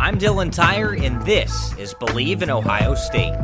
I'm Dylan Tyre, and this is Believe in Ohio State.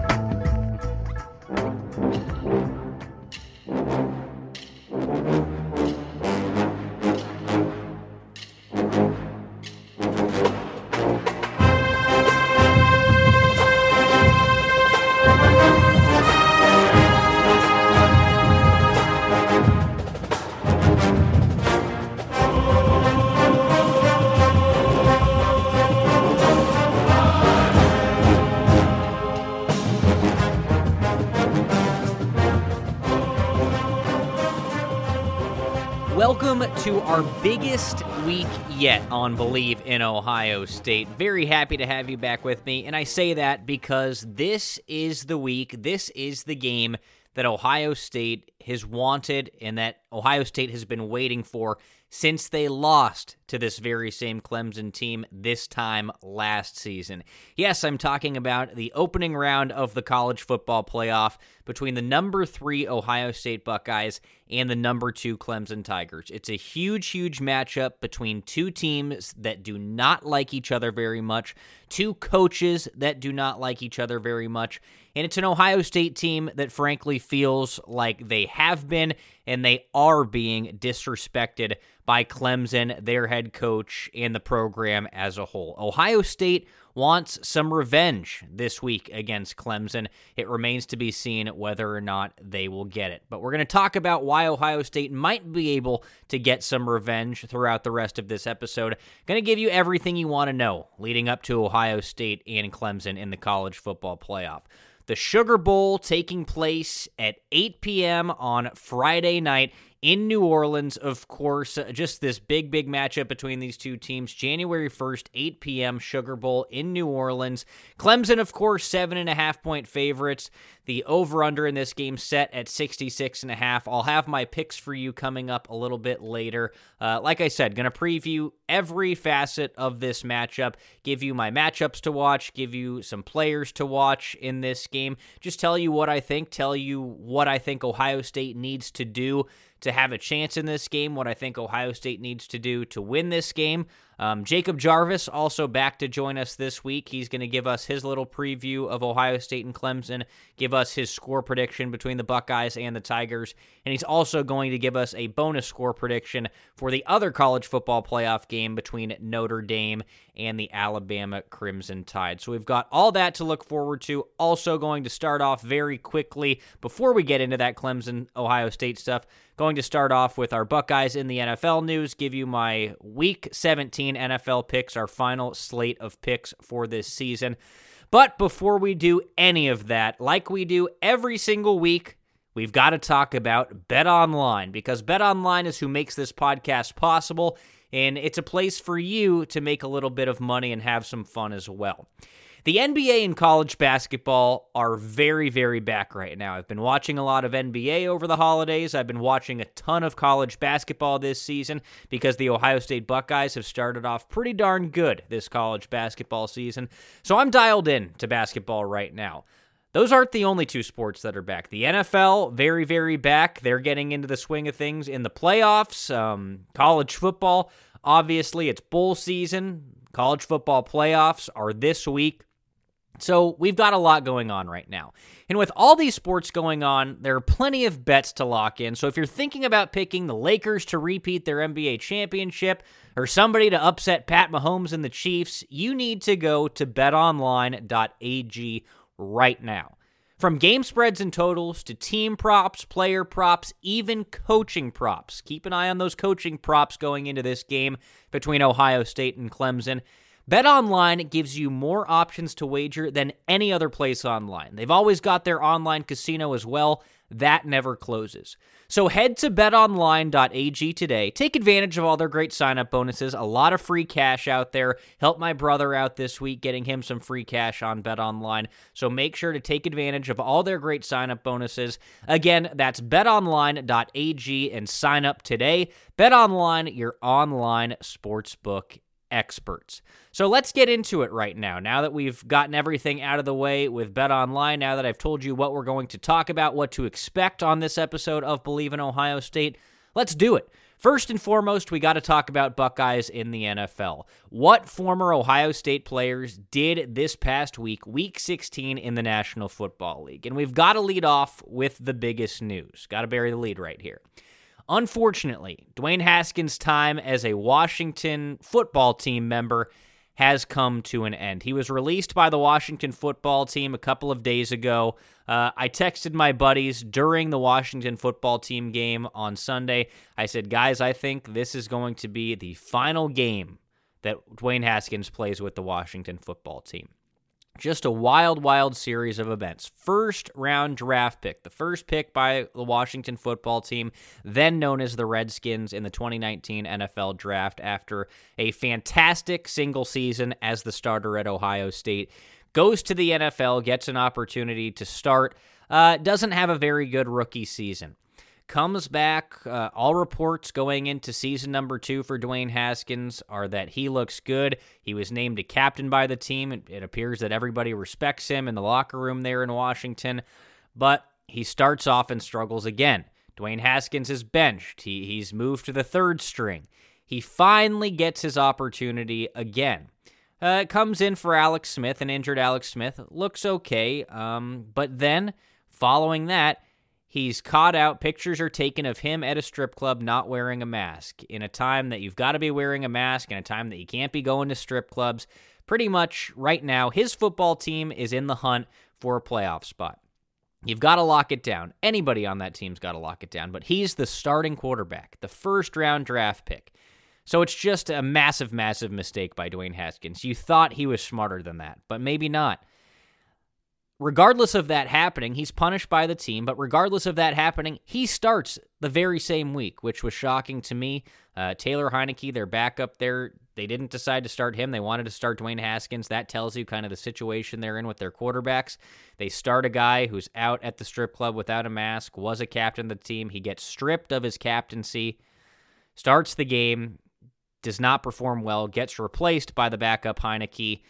Welcome to our biggest week yet on Believe in Ohio State. Very happy to have you back with me, and I say that because this is the week, this is the game that Ohio State has wanted and that Ohio State has been waiting for since they lost to this very same Clemson team this time last season. Yes, I'm talking about the opening round of the college football playoff between the number three Ohio State Buckeyes and the number two Clemson Tigers. It's a huge, huge matchup between two teams that do not like each other very much, two coaches that do not like each other very much. And it's an Ohio State team that frankly feels like they have been and they are being disrespected by Clemson, their head coach, and the program as a whole. Ohio State wants some revenge this week against Clemson. It remains to be seen whether or not they will get it. But we're going to talk about why Ohio State might be able to get some revenge throughout the rest of this episode. Going to give you everything you want to know leading up to Ohio State and Clemson in the college football playoff the Sugar Bowl taking place at 8 p.m. on Friday night in New Orleans, of course. Uh, just this big, big matchup between these two teams. January 1st, 8 p.m., Sugar Bowl in New Orleans. Clemson, of course, seven and a half point favorites. The over under in this game set at 66 and a half. I'll have my picks for you coming up a little bit later. Uh, like I said, going to preview every facet of this matchup, give you my matchups to watch, give you some players to watch in this game, just tell you what I think, tell you what I think Ohio State needs to do to have a chance in this game, what I think Ohio State needs to do to win this game. Um, Jacob Jarvis also back to join us this week. He's going to give us his little preview of Ohio State and Clemson, give us his score prediction between the Buckeyes and the Tigers, and he's also going to give us a bonus score prediction for the other college football playoff game between Notre Dame and the Alabama Crimson Tide. So we've got all that to look forward to. Also, going to start off very quickly before we get into that Clemson Ohio State stuff. Going to start off with our Buckeyes in the NFL news, give you my week 17 NFL picks, our final slate of picks for this season. But before we do any of that, like we do every single week, we've got to talk about Bet Online because Bet Online is who makes this podcast possible, and it's a place for you to make a little bit of money and have some fun as well. The NBA and college basketball are very, very back right now. I've been watching a lot of NBA over the holidays. I've been watching a ton of college basketball this season because the Ohio State Buckeyes have started off pretty darn good this college basketball season. So I'm dialed in to basketball right now. Those aren't the only two sports that are back. The NFL, very, very back. They're getting into the swing of things in the playoffs. Um, college football, obviously, it's bowl season. College football playoffs are this week. So we've got a lot going on right now. And with all these sports going on, there are plenty of bets to lock in. So if you're thinking about picking the Lakers to repeat their NBA championship or somebody to upset Pat Mahomes and the Chiefs, you need to go to betonline.ag right now. From game spreads and totals to team props, player props, even coaching props. Keep an eye on those coaching props going into this game between Ohio State and Clemson. BetOnline gives you more options to wager than any other place online. They've always got their online casino as well. That never closes. So head to betonline.ag today. Take advantage of all their great sign-up bonuses. A lot of free cash out there. Help my brother out this week getting him some free cash on BetOnline. So make sure to take advantage of all their great sign-up bonuses. Again, that's betonline.ag and sign up today. BetOnline, your online sportsbook experts. So let's get into it right now. Now that we've gotten everything out of the way with Bet Online, now that I've told you what we're going to talk about, what to expect on this episode of Believe in Ohio State, let's do it. First and foremost, we got to talk about Buckeyes in the NFL. What former Ohio State players did this past week, week 16 in the National Football League. And we've got to lead off with the biggest news. Got to bury the lead right here. Unfortunately, Dwayne Haskins' time as a Washington football team member has come to an end. He was released by the Washington football team a couple of days ago. Uh, I texted my buddies during the Washington football team game on Sunday. I said, guys, I think this is going to be the final game that Dwayne Haskins plays with the Washington football team. Just a wild, wild series of events. First round draft pick, the first pick by the Washington football team, then known as the Redskins in the 2019 NFL draft after a fantastic single season as the starter at Ohio State. Goes to the NFL, gets an opportunity to start, uh, doesn't have a very good rookie season comes back. Uh, all reports going into season number two for Dwayne Haskins are that he looks good. He was named a captain by the team. It, it appears that everybody respects him in the locker room there in Washington, but he starts off and struggles again. Dwayne Haskins is benched. He, he's moved to the third string. He finally gets his opportunity again. Uh, comes in for Alex Smith, an injured Alex Smith. Looks okay. Um, but then, following that, He's caught out. Pictures are taken of him at a strip club not wearing a mask in a time that you've got to be wearing a mask, in a time that you can't be going to strip clubs. Pretty much right now, his football team is in the hunt for a playoff spot. You've got to lock it down. Anybody on that team's got to lock it down, but he's the starting quarterback, the first round draft pick. So it's just a massive, massive mistake by Dwayne Haskins. You thought he was smarter than that, but maybe not regardless of that happening, he's punished by the team. But regardless of that happening, he starts the very same week, which was shocking to me. Uh, Taylor Heinicke, their backup there, they didn't decide to start him. They wanted to start Dwayne Haskins. That tells you kind of the situation they're in with their quarterbacks. They start a guy who's out at the strip club without a mask, was a captain of the team. He gets stripped of his captaincy, starts the game, does not perform well, gets replaced by the backup Heinicke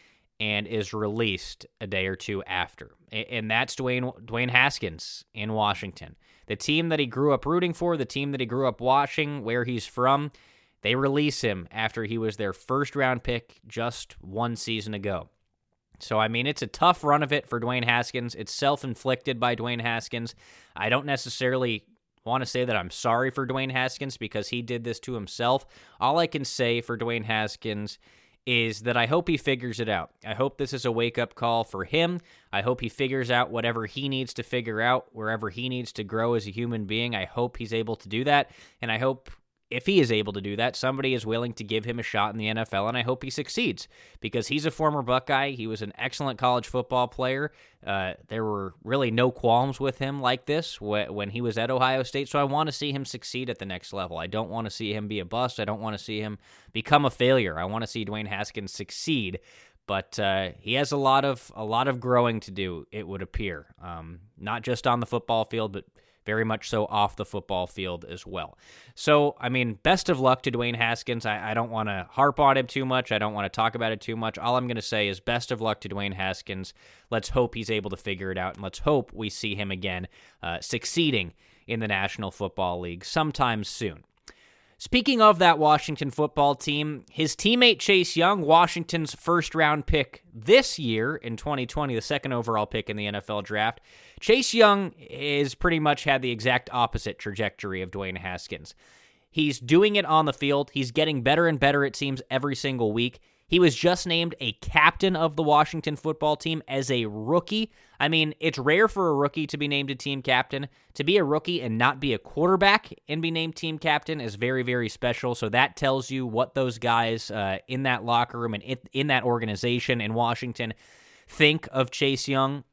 and is released a day or two after. And that's Dwayne Dwayne Haskins in Washington. The team that he grew up rooting for, the team that he grew up watching, where he's from, they release him after he was their first round pick just one season ago. So, I mean, it's a tough run of it for Dwayne Haskins. It's self inflicted by Dwayne Haskins. I don't necessarily want to say that I'm sorry for Dwayne Haskins because he did this to himself. All I can say for Dwayne Haskins is that I hope he figures it out. I hope this is a wake up call for him. I hope he figures out whatever he needs to figure out, wherever he needs to grow as a human being. I hope he's able to do that. And I hope if he is able to do that, somebody is willing to give him a shot in the NFL, and I hope he succeeds because he's a former Buckeye. He was an excellent college football player. Uh, there were really no qualms with him like this when he was at Ohio State, so I want to see him succeed at the next level. I don't want to see him be a bust. I don't want to see him become a failure. I want to see Dwayne Haskins succeed but uh, he has a lot of a lot of growing to do. It would appear, um, not just on the football field, but very much so off the football field as well. So, I mean, best of luck to Dwayne Haskins. I, I don't want to harp on him too much. I don't want to talk about it too much. All I'm going to say is best of luck to Dwayne Haskins. Let's hope he's able to figure it out, and let's hope we see him again uh, succeeding in the National Football League sometime soon. Speaking of that Washington football team, his teammate Chase Young, Washington's first round pick this year in 2020, the second overall pick in the NFL draft, Chase Young has pretty much had the exact opposite trajectory of Dwayne Haskins. He's doing it on the field. He's getting better and better, it seems, every single week. He was just named a captain of the Washington football team as a rookie. I mean, it's rare for a rookie to be named a team captain. To be a rookie and not be a quarterback and be named team captain is very, very special. So that tells you what those guys uh, in that locker room and in, in that organization in Washington think of Chase Young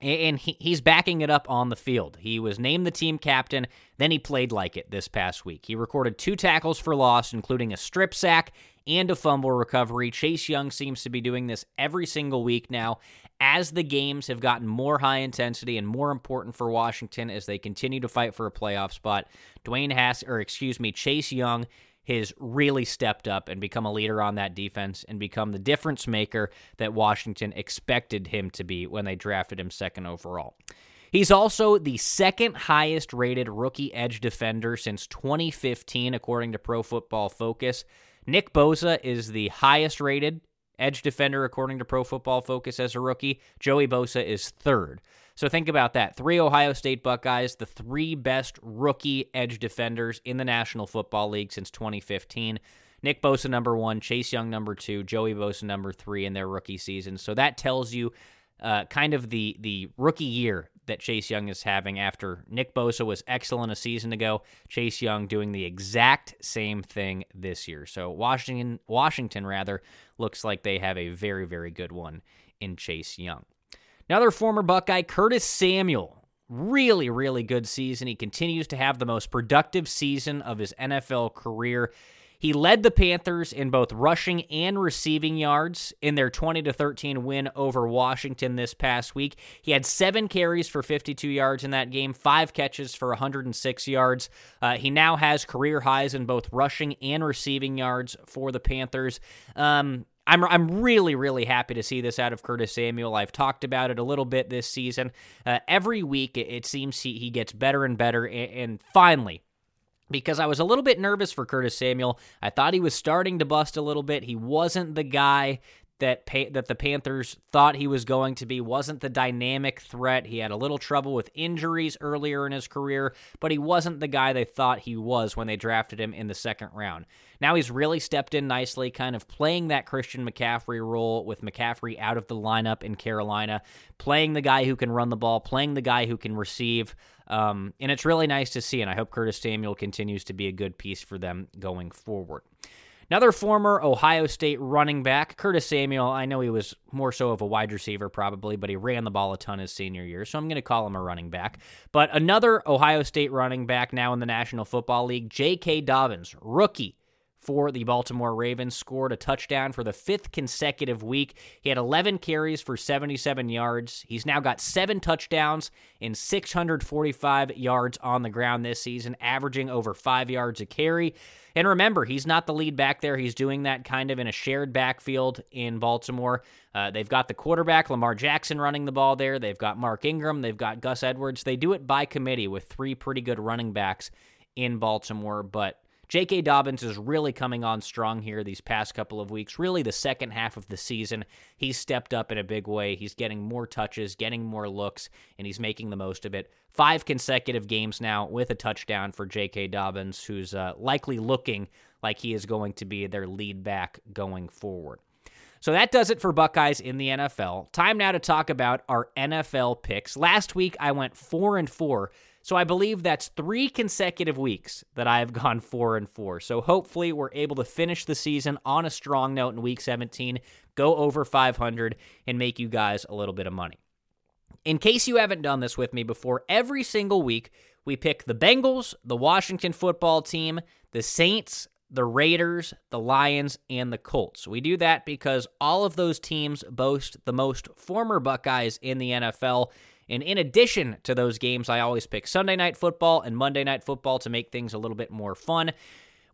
and he, he's backing it up on the field. He was named the team captain, then he played like it this past week. He recorded two tackles for loss, including a strip sack and a fumble recovery. Chase Young seems to be doing this every single week now as the games have gotten more high intensity and more important for Washington as they continue to fight for a playoff spot. Dwayne Hass or excuse me, Chase Young has really stepped up and become a leader on that defense and become the difference maker that Washington expected him to be when they drafted him second overall. He's also the second highest rated rookie edge defender since 2015, according to Pro Football Focus. Nick Bosa is the highest rated edge defender, according to Pro Football Focus, as a rookie. Joey Bosa is third. So think about that. Three Ohio State Buckeyes, the three best rookie edge defenders in the National Football League since 2015. Nick Bosa number one, Chase Young number two, Joey Bosa number three in their rookie season. So that tells you uh, kind of the the rookie year that Chase Young is having after Nick Bosa was excellent a season ago. Chase Young doing the exact same thing this year. So Washington Washington rather looks like they have a very very good one in Chase Young. Another former Buckeye, Curtis Samuel. Really, really good season. He continues to have the most productive season of his NFL career. He led the Panthers in both rushing and receiving yards in their 20 to 13 win over Washington this past week. He had 7 carries for 52 yards in that game, 5 catches for 106 yards. Uh, he now has career highs in both rushing and receiving yards for the Panthers. Um, I'm I'm really really happy to see this out of Curtis Samuel. I've talked about it a little bit this season. Uh, every week it, it, seems he, he gets better and better, and, and finally because I was a little bit nervous for Curtis Samuel. I thought he was starting to bust a little bit. He wasn't the guy that that the Panthers thought he was going to be wasn't the dynamic threat. He had a little trouble with injuries earlier in his career, but he wasn't the guy they thought he was when they drafted him in the second round. Now he's really stepped in nicely, kind of playing that Christian McCaffrey role with McCaffrey out of the lineup in Carolina, playing the guy who can run the ball, playing the guy who can receive. Um, and it's really nice to see, and I hope Curtis Samuel continues to be a good piece for them going forward. Another former Ohio State running back, Curtis Samuel. I know he was more so of a wide receiver, probably, but he ran the ball a ton his senior year, so I'm going to call him a running back. But another Ohio State running back now in the National Football League, J.K. Dobbins, rookie for the Baltimore Ravens, scored a touchdown for the fifth consecutive week. He had 11 carries for 77 yards. He's now got seven touchdowns and 645 yards on the ground this season, averaging over five yards a carry. And remember, he's not the lead back there. He's doing that kind of in a shared backfield in Baltimore. Uh, they've got the quarterback, Lamar Jackson, running the ball there. They've got Mark Ingram. They've got Gus Edwards. They do it by committee with three pretty good running backs in Baltimore, but J.K. Dobbins is really coming on strong here these past couple of weeks. Really, the second half of the season, he's stepped up in a big way. He's getting more touches, getting more looks, and he's making the most of it. Five consecutive games now with a touchdown for J.K. Dobbins, who's uh, likely looking like he is going to be their lead back going forward. So that does it for Buckeyes in the NFL. Time now to talk about our NFL picks. Last week I went 4 and 4 so I believe that's three consecutive weeks that I have gone four and four. So hopefully we're able to finish the season on a strong note in week 17, go over 500, and make you guys a little bit of money. In case you haven't done this with me before, every single week we pick the Bengals, the Washington football team, the Saints, the Raiders, the Lions, and the Colts. We do that because all of those teams boast the most former Buckeyes in the NFL and in addition to those games, I always pick Sunday night football and Monday night football to make things a little bit more fun.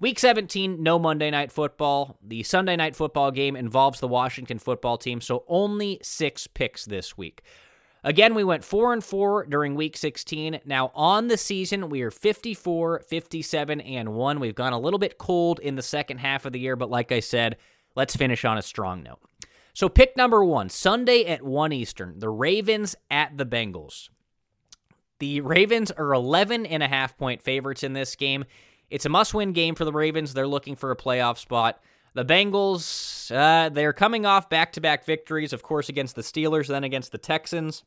Week 17, no Monday night football. The Sunday night football game involves the Washington football team, so only six picks this week. Again, we went 4 and 4 during week 16. Now on the season, we are 54, 57 and 1. We've gone a little bit cold in the second half of the year, but like I said, let's finish on a strong note. So pick number 1, Sunday at 1 Eastern, the Ravens at the Bengals. The Ravens are 11 and a half point favorites in this game. It's a must-win game for the Ravens. They're looking for a playoff spot. The Bengals, uh, they're coming off back-to-back victories, of course, against the Steelers, then against the Texans.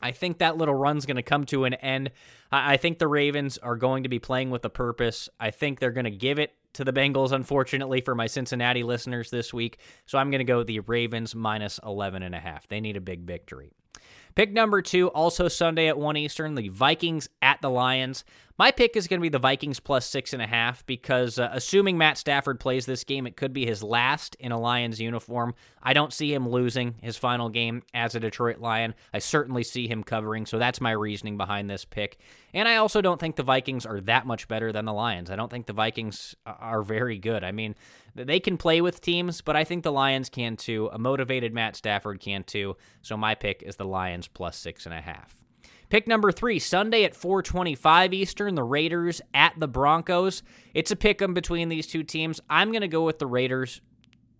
I think that little run's going to come to an end. I think the Ravens are going to be playing with a purpose. I think they're going to give it to the Bengals, unfortunately, for my Cincinnati listeners this week. So I'm going to go the Ravens minus 11 and a half. They need a big victory. Pick number two, also Sunday at 1 Eastern, the Vikings at the Lions. My pick is going to be the Vikings plus six and a half because, uh, assuming Matt Stafford plays this game, it could be his last in a Lions uniform. I don't see him losing his final game as a Detroit Lion. I certainly see him covering, so that's my reasoning behind this pick. And I also don't think the Vikings are that much better than the Lions. I don't think the Vikings are very good. I mean, they can play with teams, but I think the Lions can too. A motivated Matt Stafford can too. So my pick is the Lions plus six and a half. Pick number three, Sunday at 425 Eastern, the Raiders at the Broncos. It's a pick 'em between these two teams. I'm going to go with the Raiders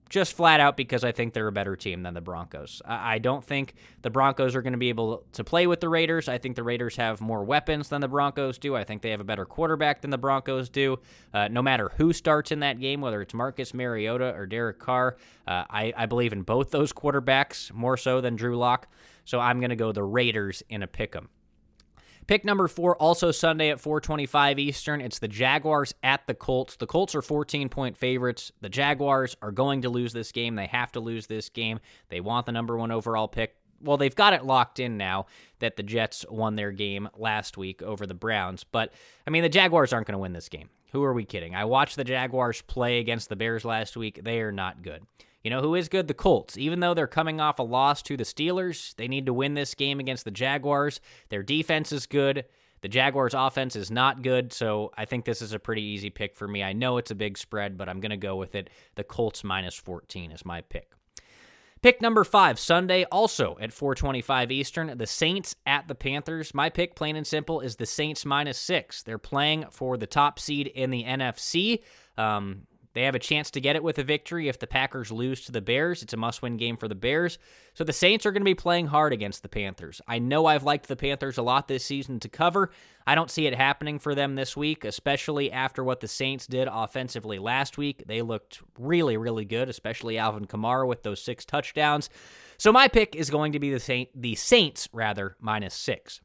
just flat out because I think they're a better team than the Broncos. I don't think the Broncos are going to be able to play with the Raiders. I think the Raiders have more weapons than the Broncos do. I think they have a better quarterback than the Broncos do. Uh, no matter who starts in that game, whether it's Marcus Mariota or Derek Carr, uh, I, I, believe in both those quarterbacks more so than Drew Lock. So I'm going to go the Raiders in a pick 'em. Pick number four, also Sunday at 425 Eastern. It's the Jaguars at the Colts. The Colts are 14 point favorites. The Jaguars are going to lose this game. They have to lose this game. They want the number one overall pick. Well, they've got it locked in now that the Jets won their game last week over the Browns. But, I mean, the Jaguars aren't going to win this game. Who are we kidding? I watched the Jaguars play against the Bears last week. They are not good. You know who is good? The Colts. Even though they're coming off a loss to the Steelers, they need to win this game against the Jaguars. Their defense is good. The Jaguars' offense is not good, so I think this is a pretty easy pick for me. I know it's a big spread, but I'm going to go with it. The Colts minus 14 is my pick. Pick number five, Sunday, also at 425 Eastern, the Saints at the Panthers. My pick, plain and simple, is the Saints minus six. They're playing for the top seed in the NFC. Um, they have a chance to get it with a victory if the Packers lose to the Bears. It's a must win game for the Bears. So the Saints are going to be playing hard against the Panthers. I know I've liked the Panthers a lot this season to cover. I don't see it happening for them this week, especially after what the Saints did offensively last week. They looked really, really good, especially Alvin Kamara with those six touchdowns. So my pick is going to be the Saint, the Saints rather minus six.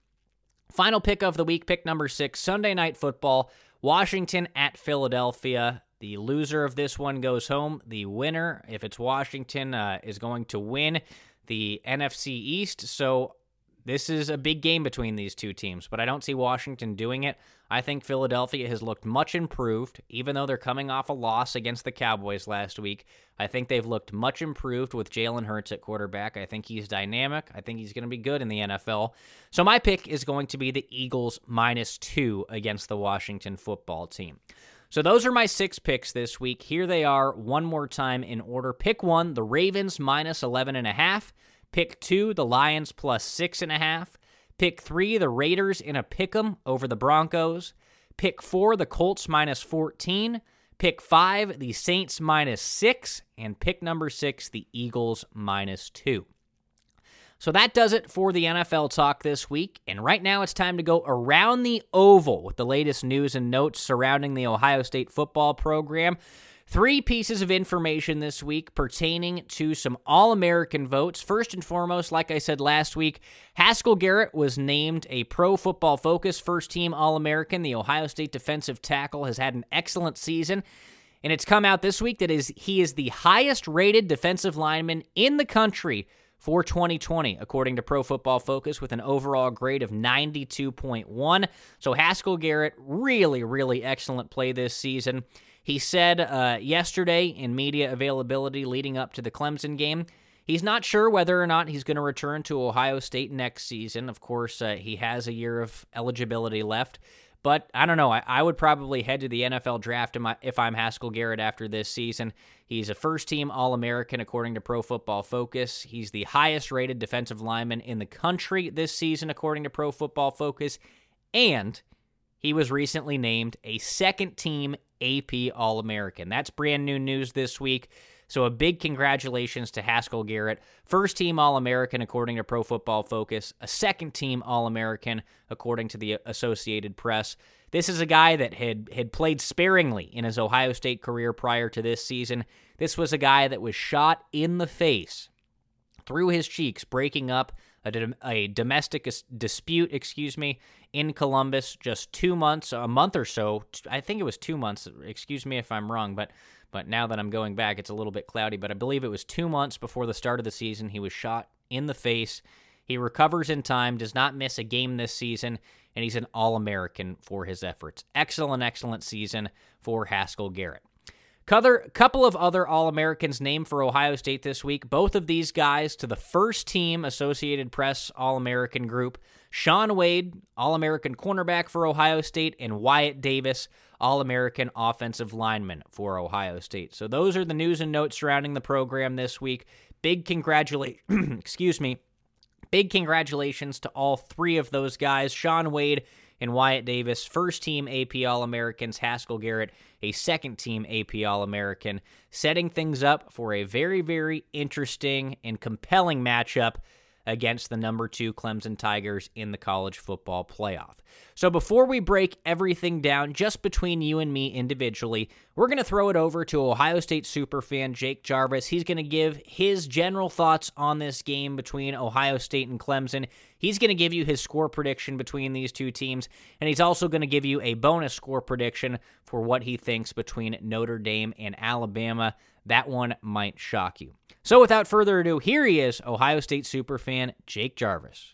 Final pick of the week, pick number six, Sunday night football. Washington at Philadelphia. The loser of this one goes home. The winner, if it's Washington, uh, is going to win the NFC East. So this is a big game between these two teams, but I don't see Washington doing it. I think Philadelphia has looked much improved, even though they're coming off a loss against the Cowboys last week. I think they've looked much improved with Jalen Hurts at quarterback. I think he's dynamic. I think he's going to be good in the NFL. So my pick is going to be the Eagles minus two against the Washington football team. So those are my six picks this week. Here they are one more time in order. Pick one, the Ravens minus 11 and a half. Pick two, the Lions plus six and a half. Pick three, the Raiders in a pick 'em over the Broncos. Pick four, the Colts minus 14. Pick five, the Saints minus six. And pick number six, the Eagles minus two. So that does it for the NFL talk this week. And right now it's time to go around the oval with the latest news and notes surrounding the Ohio State football program. Three pieces of information this week pertaining to some All American votes. First and foremost, like I said last week, Haskell Garrett was named a Pro Football Focus first team All American. The Ohio State defensive tackle has had an excellent season. And it's come out this week that is he is the highest rated defensive lineman in the country for 2020, according to Pro Football Focus, with an overall grade of 92.1. So Haskell Garrett, really, really excellent play this season. He said uh, yesterday in media availability leading up to the Clemson game, he's not sure whether or not he's going to return to Ohio State next season. Of course, uh, he has a year of eligibility left. But I don't know. I, I would probably head to the NFL draft if I'm Haskell Garrett after this season. He's a first team All American according to Pro Football Focus. He's the highest rated defensive lineman in the country this season according to Pro Football Focus. And he was recently named a second team AP All American. That's brand new news this week. So a big congratulations to Haskell Garrett, first team All American according to Pro Football Focus, a second team All American according to the Associated Press. This is a guy that had had played sparingly in his Ohio State career prior to this season. This was a guy that was shot in the face through his cheeks, breaking up a, a domestic dispute, excuse me, in Columbus just two months, a month or so. I think it was two months. Excuse me if I'm wrong, but but now that I'm going back, it's a little bit cloudy. But I believe it was two months before the start of the season. He was shot in the face. He recovers in time, does not miss a game this season, and he's an All American for his efforts. Excellent, excellent season for Haskell Garrett. A couple of other All Americans named for Ohio State this week. Both of these guys to the first team Associated Press All American group. Shaun Wade, All American cornerback for Ohio State, and Wyatt Davis, All American offensive lineman for Ohio State. So those are the news and notes surrounding the program this week. Big congratulations, excuse me. Big congratulations to all three of those guys. Shaun Wade and Wyatt Davis, first team AP All Americans, Haskell Garrett, a second team AP All American, setting things up for a very, very interesting and compelling matchup against the number two Clemson Tigers in the college football playoff. So before we break everything down just between you and me individually, we're going to throw it over to Ohio State superfan Jake Jarvis. He's going to give his general thoughts on this game between Ohio State and Clemson. He's going to give you his score prediction between these two teams, and he's also going to give you a bonus score prediction for what he thinks between Notre Dame and Alabama. That one might shock you. So without further ado, here he is, Ohio State superfan Jake Jarvis.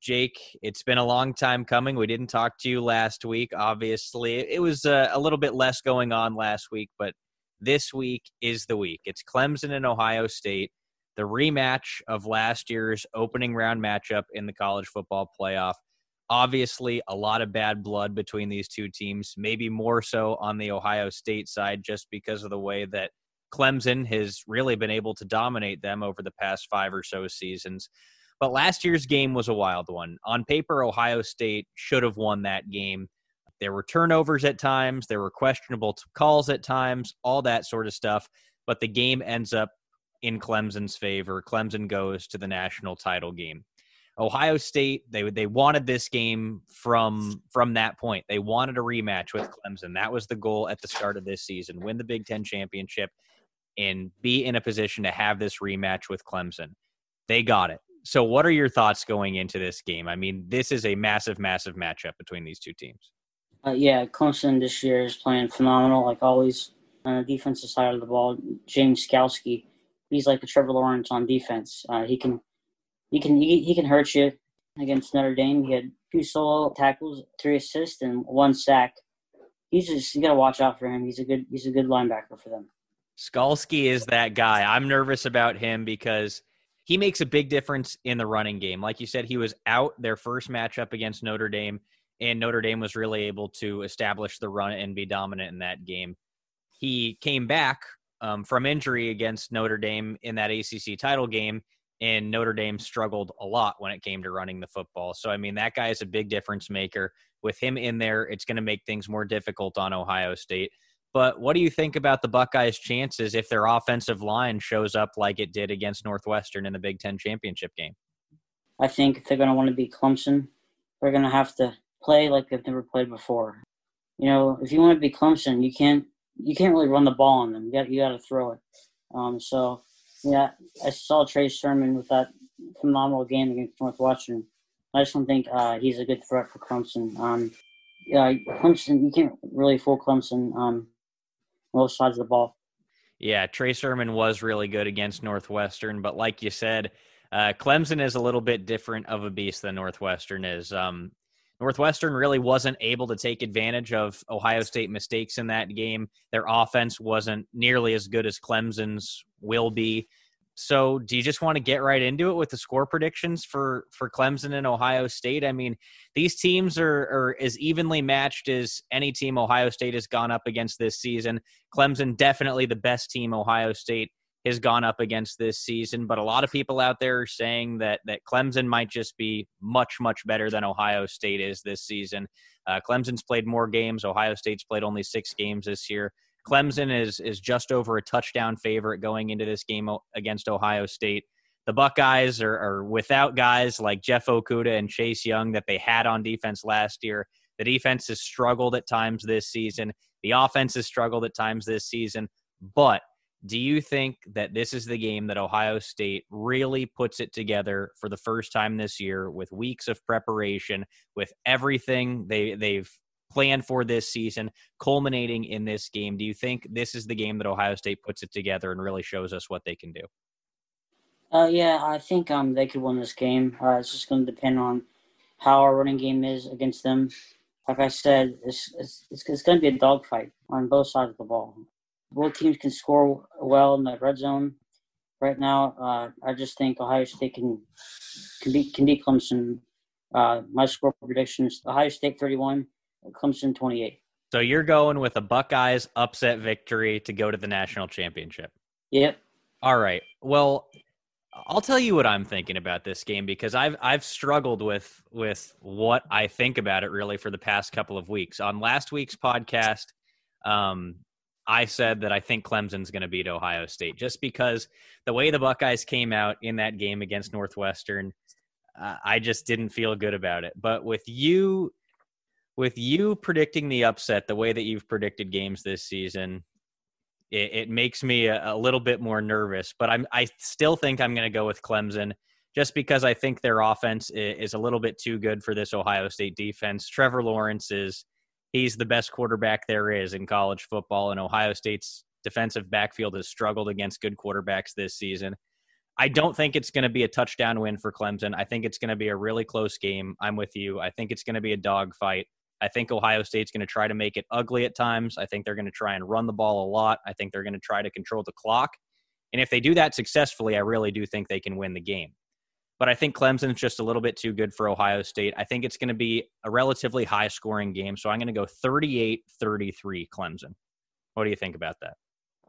Jake, it's been a long time coming. We didn't talk to you last week, obviously. It was uh, a little bit less going on last week, but this week is the week. It's Clemson and Ohio State, the rematch of last year's opening round matchup in the college football playoff. Obviously, a lot of bad blood between these two teams, maybe more so on the Ohio State side, just because of the way that Clemson has really been able to dominate them over the past five or so seasons. But last year's game was a wild one. On paper, Ohio State should have won that game. There were turnovers at times, there were questionable calls at times, all that sort of stuff. But the game ends up in Clemson's favor. Clemson goes to the national title game. Ohio State they they wanted this game from from that point. They wanted a rematch with Clemson. That was the goal at the start of this season: win the Big Ten championship and be in a position to have this rematch with Clemson. They got it. So, what are your thoughts going into this game? I mean, this is a massive, massive matchup between these two teams. Uh, yeah, Clemson this year is playing phenomenal, like always. On the defensive side of the ball, James Skalski, he's like the Trevor Lawrence on defense. Uh, he can, he can, he, he can hurt you. Against Notre Dame, he had two solo tackles, three assists, and one sack. He's just you got to watch out for him. He's a good, he's a good linebacker for them. Skalski is that guy. I'm nervous about him because he makes a big difference in the running game. Like you said, he was out their first matchup against Notre Dame, and Notre Dame was really able to establish the run and be dominant in that game. He came back um, from injury against Notre Dame in that ACC title game, and Notre Dame struggled a lot when it came to running the football. So, I mean, that guy is a big difference maker. With him in there, it's going to make things more difficult on Ohio State. But what do you think about the Buckeyes' chances if their offensive line shows up like it did against Northwestern in the Big Ten championship game? I think if they're going to want to beat Clemson, they're going to have to play like they've never played before. You know, if you want to beat Clemson, you can't you can't really run the ball on them. You got you got to throw it. Um, so yeah, I saw Trey Sermon with that phenomenal game against Northwestern. I just don't think uh, he's a good threat for Clemson. Um, yeah, Clemson, you can't really fool Clemson. Um, both sides of the ball. Yeah, Trey Sermon was really good against Northwestern, but like you said, uh, Clemson is a little bit different of a beast than Northwestern is. Um, Northwestern really wasn't able to take advantage of Ohio State mistakes in that game. Their offense wasn't nearly as good as Clemson's will be. so do you just want to get right into it with the score predictions for for Clemson and Ohio State? I mean, these teams are, are as evenly matched as any team Ohio State has gone up against this season. Clemson definitely the best team Ohio State has gone up against this season, but a lot of people out there are saying that that Clemson might just be much much better than Ohio State is this season. Uh, Clemson's played more games. Ohio State's played only six games this year. Clemson is is just over a touchdown favorite going into this game against Ohio State. The Buckeyes are, are without guys like Jeff Okudah and Chase Young that they had on defense last year. The defense has struggled at times this season. The offense has struggled at times this season. But do you think that this is the game that Ohio State really puts it together for the first time this year with weeks of preparation, with everything they they've planned for this season, culminating in this game? Do you think this is the game that Ohio State puts it together and really shows us what they can do? Uh, yeah, I think um they could win this game. Uh, it's just going to depend on how our running game is against them. Like I said, it's it's, it's, it's going to be a dogfight on both sides of the ball both teams can score well in the red zone. Right now, uh, I just think Ohio State can can beat can beat Clemson. Uh, my score predictions: Ohio State thirty-one, Clemson twenty-eight. So you're going with a Buckeyes upset victory to go to the national championship. Yep. All right. Well, I'll tell you what I'm thinking about this game because I've I've struggled with with what I think about it really for the past couple of weeks. On last week's podcast, um, I said that I think Clemson's going to beat Ohio State just because the way the Buckeyes came out in that game against Northwestern, uh, I just didn't feel good about it. But with you, with you predicting the upset the way that you've predicted games this season, it, it makes me a, a, little bit more nervous. But I'm I still think I'm going to go with Clemson just because I think their offense is, is a little bit too good for this Ohio State defense. Trevor Lawrence is he's the best quarterback there is in college football, and Ohio State's defensive backfield has struggled against good quarterbacks this season. I don't think it's going to be a touchdown win for Clemson. I think it's going to be a really close game. I'm with you. I think it's going to be a dogfight. I think Ohio State's going to try to make it ugly at times. I think they're going to try and run the ball a lot. I think they're going to try to control the clock. And if they do that successfully, I really do think they can win the game but I think Clemson's just a little bit too good for Ohio State. I think it's going to be a relatively high scoring game. So I'm going to go 38 33 Clemson. What do you think about that?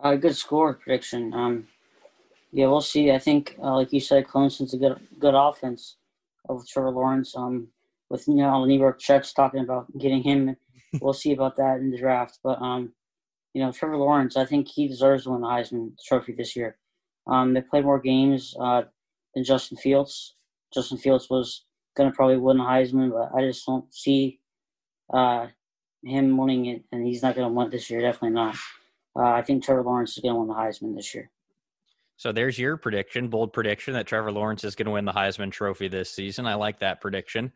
A uh, good score prediction. Um, yeah, we'll see. I think, uh, like you said, Clemson's a good good offense of Trevor Lawrence. Um, with you know all the New York Jets talking about getting him, we'll see about that in the draft. But um, you know Trevor Lawrence, I think he deserves to win the Heisman Trophy this year. Um, they play more games. Uh, than Justin Fields. Justin Fields was going to probably win the Heisman, but I just don't see uh, him winning it, and he's not going to win it this year. Definitely not. Uh, I think Trevor Lawrence is going to win the Heisman this year. So there's your prediction, bold prediction that Trevor Lawrence is going to win the Heisman Trophy this season. I like that prediction.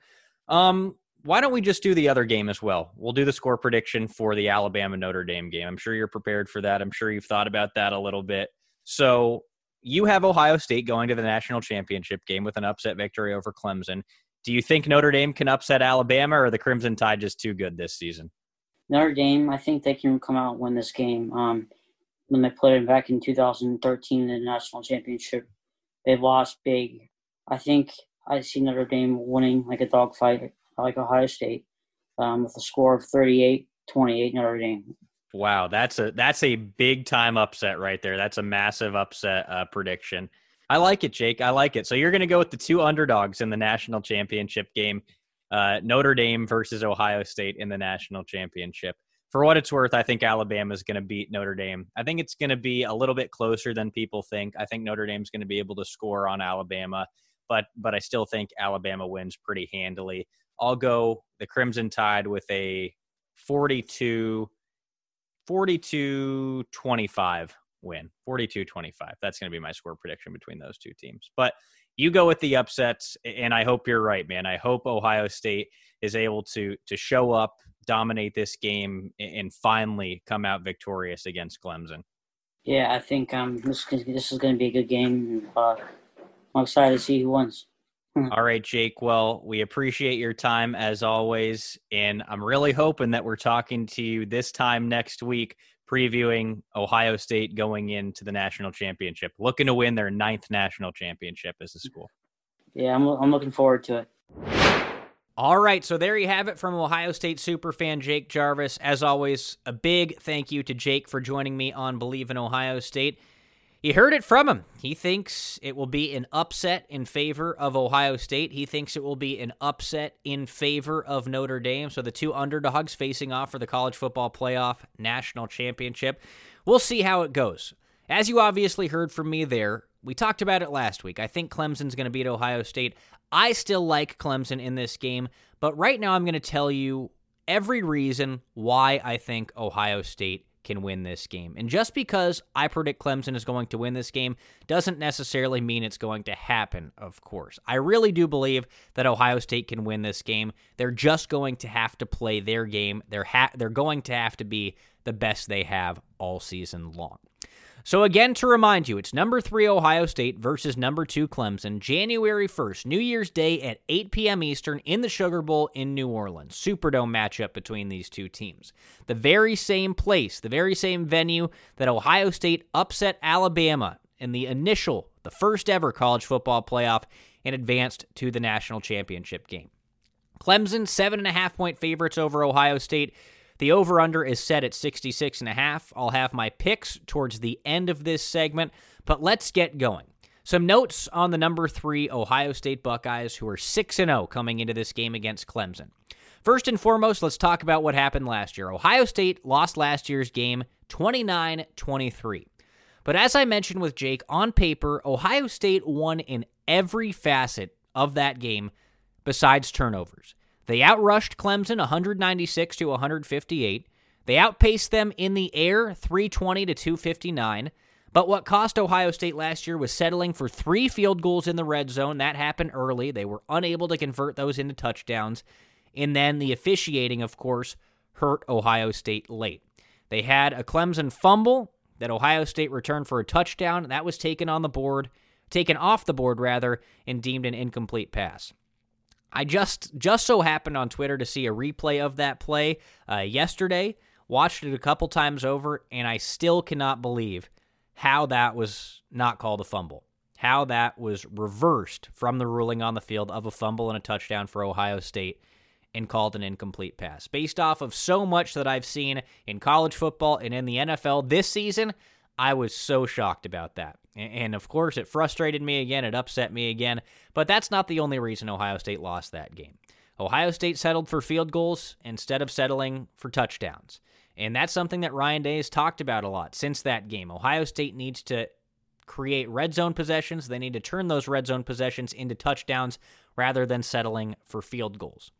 Um, why don't we just do the other game as well? We'll do the score prediction for the Alabama Notre Dame game. I'm sure you're prepared for that. I'm sure you've thought about that a little bit. So you have Ohio State going to the national championship game with an upset victory over Clemson. Do you think Notre Dame can upset Alabama, or the Crimson Tide just too good this season? Notre Dame, I think they can come out and win this game. Um, when they played back in 2013 in the national championship, they lost big. I think I see Notre Dame winning like a dogfight, like Ohio State, um, with a score of 38 28 Notre Dame. Wow, that's a that's a big time upset right there. That's a massive upset uh, prediction. I like it, Jake. I like it. So you're going to go with the two underdogs in the national championship game, uh, Notre Dame versus Ohio State in the national championship. For what it's worth, I think Alabama is going to beat Notre Dame. I think it's going to be a little bit closer than people think. I think Notre Dame's going to be able to score on Alabama, but but I still think Alabama wins pretty handily. I'll go the Crimson Tide with a 42 42 25 win 42 25 that's going to be my score prediction between those two teams. But you go with the upsets and i hope you're right man. I hope ohio state is able to to show up dominate this game and finally come out victorious against clemson. Yeah i think um this, this is going to be a good game. Uh, i'm excited to see who wins Hmm. All right, Jake. Well, we appreciate your time as always. And I'm really hoping that we're talking to you this time next week, previewing Ohio State going into the national championship, looking to win their ninth national championship as a school. Yeah, I'm, I'm looking forward to it. All right, so there you have it from Ohio State superfan Jake Jarvis. As always, a big thank you to Jake for joining me on Believe in Ohio State. You heard it from him. He thinks it will be an upset in favor of Ohio State. He thinks it will be an upset in favor of Notre Dame. So the two underdogs facing off for the college football playoff national championship. We'll see how it goes. As you obviously heard from me there, we talked about it last week. I think Clemson's going to beat Ohio State. I still like Clemson in this game, but right now I'm going to tell you every reason why I think Ohio State can win this game. And just because I predict Clemson is going to win this game doesn't necessarily mean it's going to happen, of course. I really do believe that Ohio State can win this game. They're just going to have to play their game. They're ha- they're going to have to be the best they have all season long. So, again, to remind you, it's number three Ohio State versus number two Clemson, January 1st, New Year's Day at 8 p.m. Eastern in the Sugar Bowl in New Orleans. Superdome matchup between these two teams. The very same place, the very same venue that Ohio State upset Alabama in the initial, the first ever college football playoff and advanced to the national championship game. Clemson, seven and a half point favorites over Ohio State. The over under is set at 66 and a half. I'll have my picks towards the end of this segment, but let's get going. Some notes on the number 3 Ohio State Buckeyes who are 6 and 0 coming into this game against Clemson. First and foremost, let's talk about what happened last year. Ohio State lost last year's game 29 23. But as I mentioned with Jake, on paper, Ohio State won in every facet of that game besides turnovers. They outrushed Clemson 196 to 158. They outpaced them in the air 320 to 259. But what cost Ohio State last year was settling for three field goals in the red zone. That happened early. They were unable to convert those into touchdowns. And then the officiating, of course, hurt Ohio State late. They had a Clemson fumble that Ohio State returned for a touchdown. That was taken on the board, taken off the board rather, and deemed an incomplete pass. I just just so happened on Twitter to see a replay of that play uh, yesterday. Watched it a couple times over, and I still cannot believe how that was not called a fumble. How that was reversed from the ruling on the field of a fumble and a touchdown for Ohio State and called an incomplete pass. Based off of so much that I've seen in college football and in the NFL this season, I was so shocked about that. And of course, it frustrated me again. It upset me again. But that's not the only reason Ohio State lost that game. Ohio State settled for field goals instead of settling for touchdowns. And that's something that Ryan Day has talked about a lot since that game. Ohio State needs to create red zone possessions. They need to turn those red zone possessions into touchdowns rather than settling for field goals.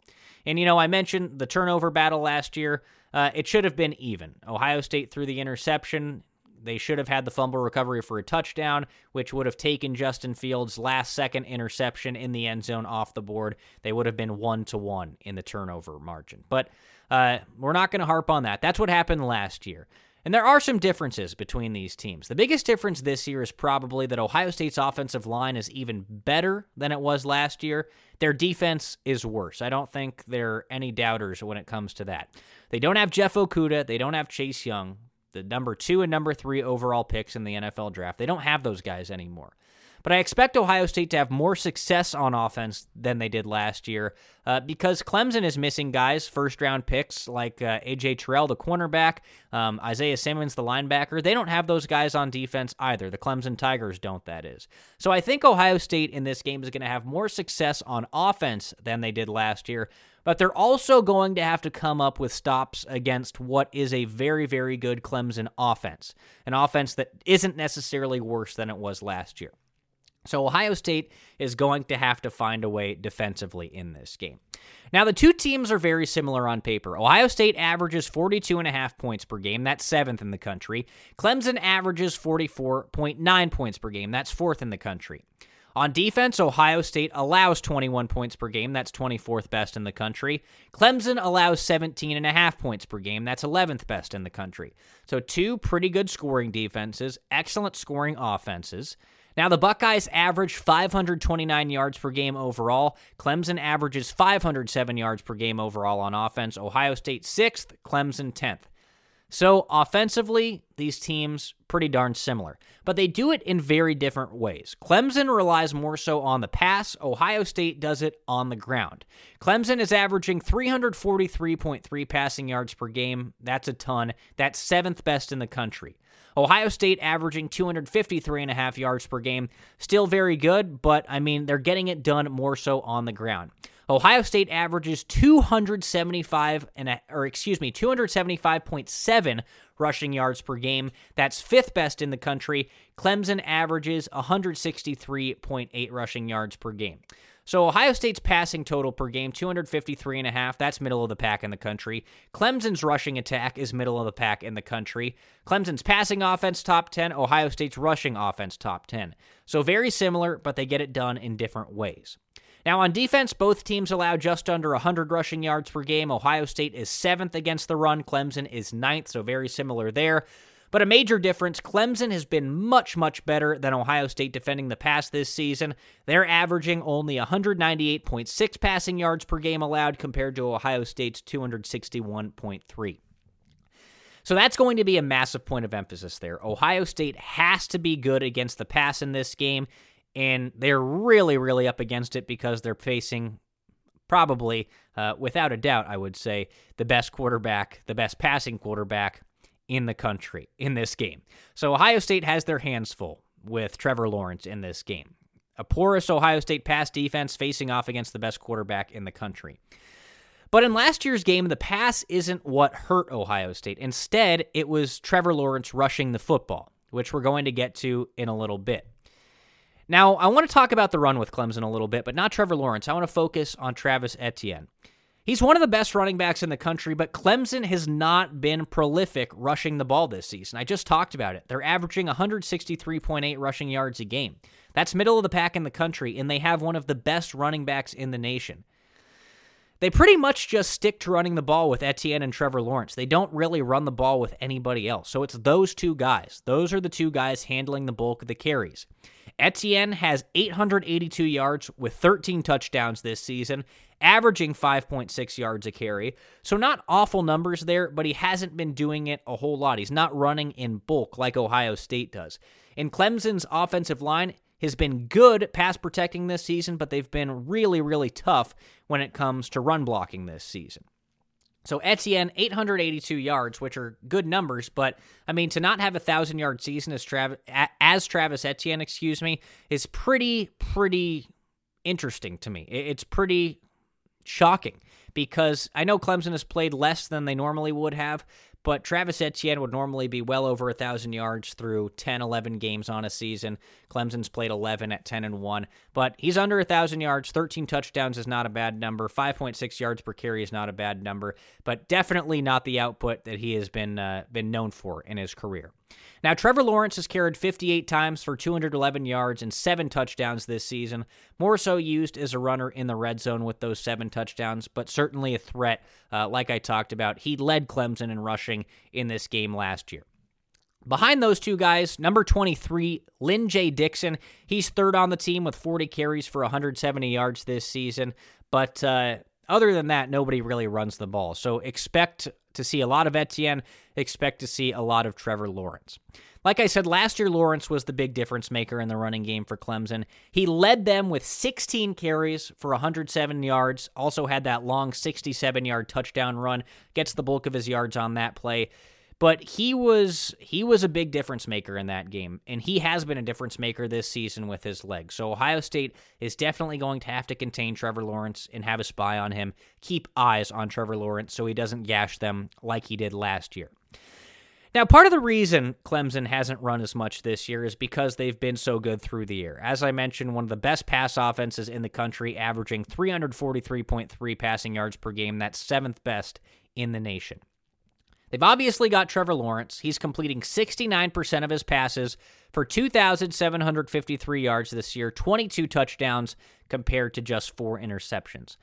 And, you know, I mentioned the turnover battle last year. Uh, it should have been even. Ohio State threw the interception. They should have had the fumble recovery for a touchdown, which would have taken Justin Fields' last second interception in the end zone off the board. They would have been one to one in the turnover margin. But uh, we're not going to harp on that. That's what happened last year. And there are some differences between these teams. The biggest difference this year is probably that Ohio State's offensive line is even better than it was last year. Their defense is worse. I don't think there are any doubters when it comes to that. They don't have Jeff Okudah, They don't have Chase Young the number two and number three overall picks in the NFL draft. They don't have those guys anymore. But I expect Ohio State to have more success on offense than they did last year uh, because Clemson is missing guys, first round picks like uh, A.J. Terrell, the cornerback, um, Isaiah Simmons, the linebacker. They don't have those guys on defense either. The Clemson Tigers don't, that is. So I think Ohio State in this game is going to have more success on offense than they did last year but they're also going to have to come up with stops against what is a very, very good Clemson offense, an offense that isn't necessarily worse than it was last year. So Ohio State is going to have to find a way defensively in this game. Now, the two teams are very similar on paper. Ohio State averages 42.5 points per game. That's seventh in the country. Clemson averages 44.9 points per game. That's fourth in the country. On defense, Ohio State allows 21 points per game. That's 24th best in the country. Clemson allows 17.5 points per game. That's 11th best in the country. So, two pretty good scoring defenses, excellent scoring offenses. Now, the Buckeyes average 529 yards per game overall. Clemson averages 507 yards per game overall on offense. Ohio State 6th, Clemson 10th. So, offensively, these teams pretty darn similar, but they do it in very different ways. Clemson relies more so on the pass, Ohio State does it on the ground. Clemson is averaging 343.3 passing yards per game. That's a ton. That's seventh best in the country. Ohio State averaging 253 and a half yards per game. Still very good, but I mean, they're getting it done more so on the ground. Ohio State averages 275 and a, or excuse me, 275.7 rushing yards per game. That's fifth best in the country. Clemson averages 163.8 rushing yards per game. So Ohio State's passing total per game 253 and a half, that's middle of the pack in the country. Clemson's rushing attack is middle of the pack in the country. Clemson's passing offense top 10, Ohio State's rushing offense top 10. So very similar, but they get it done in different ways. Now, on defense, both teams allow just under 100 rushing yards per game. Ohio State is seventh against the run, Clemson is ninth, so very similar there. But a major difference Clemson has been much, much better than Ohio State defending the pass this season. They're averaging only 198.6 passing yards per game allowed compared to Ohio State's 261.3. So that's going to be a massive point of emphasis there. Ohio State has to be good against the pass in this game and they're really, really up against it because they're facing probably, uh, without a doubt, I would say, the best quarterback, the best passing quarterback in the country in this game. So Ohio State has their hands full with Trevor Lawrence in this game. A porous Ohio State pass defense facing off against the best quarterback in the country. But in last year's game, the pass isn't what hurt Ohio State. Instead, it was Trevor Lawrence rushing the football, which we're going to get to in a little bit. Now, I want to talk about the run with Clemson a little bit, but not Trevor Lawrence. I want to focus on Travis Etienne. He's one of the best running backs in the country, but Clemson has not been prolific rushing the ball this season. I just talked about it. They're averaging 163.8 rushing yards a game. That's middle of the pack in the country, and they have one of the best running backs in the nation. They pretty much just stick to running the ball with Etienne and Trevor Lawrence. They don't really run the ball with anybody else. So it's those two guys. Those are the two guys handling the bulk of the carries. Etienne has 882 yards with 13 touchdowns this season, averaging 5.6 yards a carry. So, not awful numbers there, but he hasn't been doing it a whole lot. He's not running in bulk like Ohio State does. And Clemson's offensive line, has been good pass protecting this season, but they've been really, really tough when it comes to run blocking this season. So Etienne, 882 yards, which are good numbers, but I mean to not have a thousand yard season as Travis as Travis Etienne, excuse me, is pretty pretty interesting to me. It's pretty shocking because I know Clemson has played less than they normally would have, but Travis Etienne would normally be well over a 1,000 yards through 10, 11 games on a season. Clemson's played 11 at 10 and 1, but he's under a 1,000 yards. 13 touchdowns is not a bad number. 5.6 yards per carry is not a bad number, but definitely not the output that he has been, uh, been known for in his career. Now, Trevor Lawrence has carried 58 times for 211 yards and seven touchdowns this season, more so used as a runner in the red zone with those seven touchdowns, but certainly a threat, uh, like I talked about. He led Clemson in rushing in this game last year. Behind those two guys, number 23, Lyn-J Dixon. He's third on the team with 40 carries for 170 yards this season. But uh, other than that, nobody really runs the ball. So expect to see a lot of Etienne, expect to see a lot of Trevor Lawrence. Like I said, last year Lawrence was the big difference maker in the running game for Clemson. He led them with 16 carries for 107 yards, also had that long 67 yard touchdown run, gets the bulk of his yards on that play but he was he was a big difference maker in that game and he has been a difference maker this season with his legs so ohio state is definitely going to have to contain trevor lawrence and have a spy on him keep eyes on trevor lawrence so he doesn't gash them like he did last year now, part of the reason Clemson hasn't run as much this year is because they've been so good through the year. As I mentioned, one of the best pass offenses in the country, averaging 343.3 passing yards per game. That's seventh best in the nation. They've obviously got Trevor Lawrence. He's completing 69% of his passes for 2,753 yards this year, 22 touchdowns compared to just four interceptions.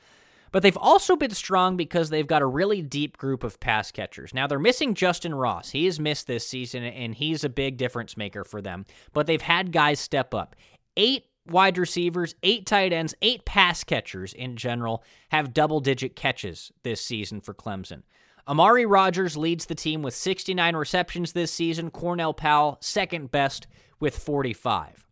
But they've also been strong because they've got a really deep group of pass catchers. Now, they're missing Justin Ross. He has missed this season, and he's a big difference maker for them. But they've had guys step up. Eight wide receivers, eight tight ends, eight pass catchers in general have double digit catches this season for Clemson. Amari Rodgers leads the team with 69 receptions this season. Cornell Powell, second best with 45.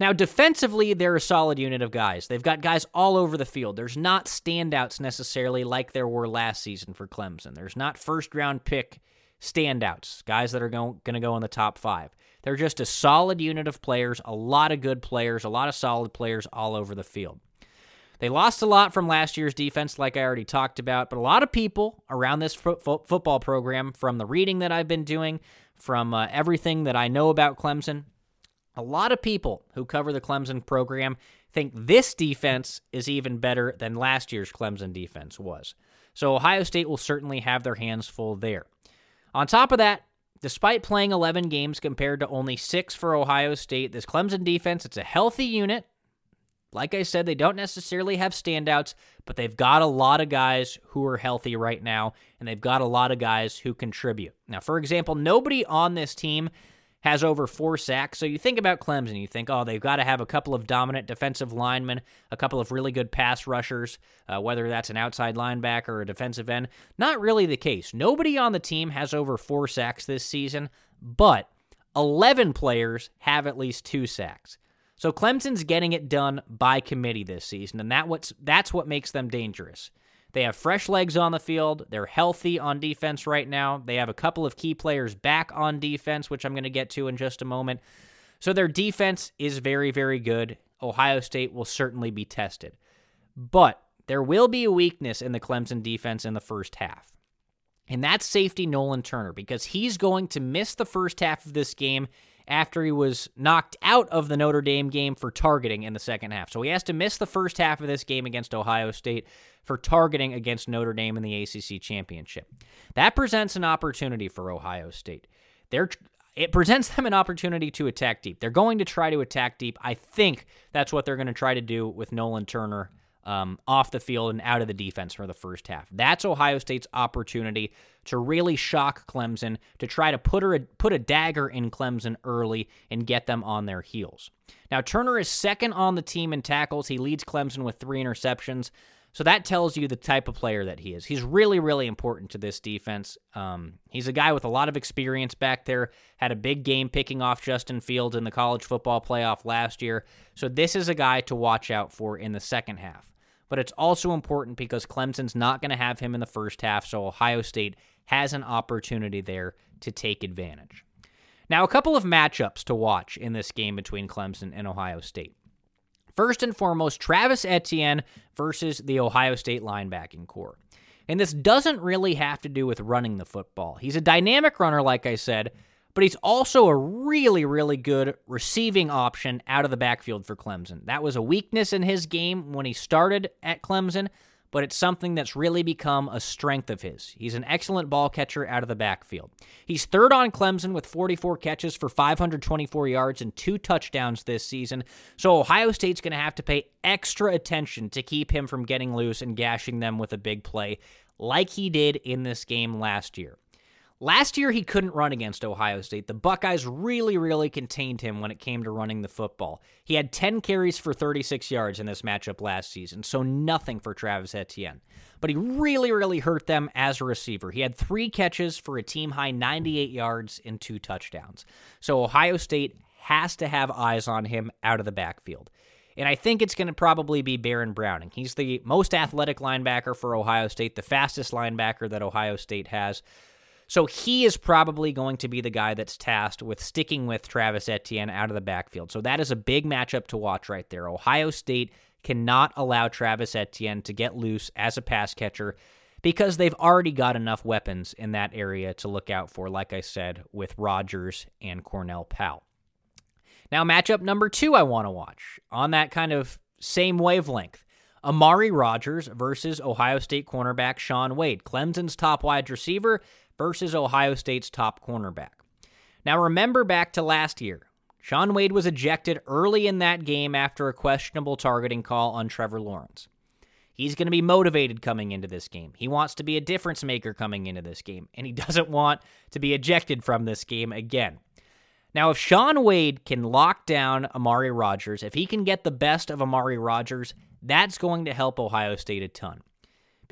Now, defensively, they're a solid unit of guys. They've got guys all over the field. There's not standouts necessarily like there were last season for Clemson. There's not first round pick standouts, guys that are going to go in the top five. They're just a solid unit of players, a lot of good players, a lot of solid players all over the field. They lost a lot from last year's defense, like I already talked about, but a lot of people around this fo- fo- football program, from the reading that I've been doing, from uh, everything that I know about Clemson, a lot of people who cover the Clemson program think this defense is even better than last year's Clemson defense was. So Ohio State will certainly have their hands full there. On top of that, despite playing 11 games compared to only 6 for Ohio State, this Clemson defense, it's a healthy unit. Like I said, they don't necessarily have standouts, but they've got a lot of guys who are healthy right now, and they've got a lot of guys who contribute. Now, for example, nobody on this team has over four sacks. So you think about Clemson, you think, oh, they've got to have a couple of dominant defensive linemen, a couple of really good pass rushers, uh, whether that's an outside linebacker or a defensive end. Not really the case. Nobody on the team has over four sacks this season, but 11 players have at least two sacks. So Clemson's getting it done by committee this season, and that what's that's what makes them dangerous. They have fresh legs on the field. They're healthy on defense right now. They have a couple of key players back on defense, which I'm going to get to in just a moment. So their defense is very, very good. Ohio State will certainly be tested. But there will be a weakness in the Clemson defense in the first half. And that's safety Nolan Turner because he's going to miss the first half of this game after he was knocked out of the Notre Dame game for targeting in the second half. So he has to miss the first half of this game against Ohio State for targeting against Notre Dame in the ACC championship. That presents an opportunity for Ohio State. They're it presents them an opportunity to attack deep. They're going to try to attack deep. I think that's what they're going to try to do with Nolan Turner um, off the field and out of the defense for the first half. That's Ohio State's opportunity to really shock Clemson, to try to put her a, put a dagger in Clemson early and get them on their heels. Now Turner is second on the team in tackles. He leads Clemson with three interceptions. So that tells you the type of player that he is. He's really, really important to this defense. Um, he's a guy with a lot of experience back there. Had a big game picking off Justin Fields in the college football playoff last year. So this is a guy to watch out for in the second half but it's also important because Clemson's not going to have him in the first half, so Ohio State has an opportunity there to take advantage. Now, a couple of matchups to watch in this game between Clemson and Ohio State. First and foremost, Travis Etienne versus the Ohio State linebacking corps. And this doesn't really have to do with running the football. He's a dynamic runner, like I said, but he's also a really, really good receiving option out of the backfield for Clemson. That was a weakness in his game when he started at Clemson, but it's something that's really become a strength of his. He's an excellent ball catcher out of the backfield. He's third on Clemson with 44 catches for 524 yards and two touchdowns this season, so Ohio State's going to have to pay extra attention to keep him from getting loose and gashing them with a big play like he did in this game last year. Last year, he couldn't run against Ohio State. The Buckeyes really, really contained him when it came to running the football. He had 10 carries for 36 yards in this matchup last season, so nothing for Travis Etienne. But he really, really hurt them as a receiver. He had three catches for a team high 98 yards and two touchdowns. So Ohio State has to have eyes on him out of the backfield. And I think it's going to probably be Baron Browning. He's the most athletic linebacker for Ohio State, the fastest linebacker that Ohio State has. So he is probably going to be the guy that's tasked with sticking with Travis Etienne out of the backfield. So that is a big matchup to watch right there. Ohio State cannot allow Travis Etienne to get loose as a pass catcher because they've already got enough weapons in that area to look out for, like I said, with Rodgers and Cornell Powell. Now, matchup number two I want to watch on that kind of same wavelength. Amari Rodgers versus Ohio State cornerback Shaun Wade, Clemson's top wide receiver versus Ohio State's top cornerback. Now, remember back to last year. Shaun Wade was ejected early in that game after a questionable targeting call on Trevor Lawrence. He's going to be motivated coming into this game. He wants to be a difference maker coming into this game, and he doesn't want to be ejected from this game again. Now, if Shaun Wade can lock down Amari Rodgers, if he can get the best of Amari Rodgers, that's going to help Ohio State a ton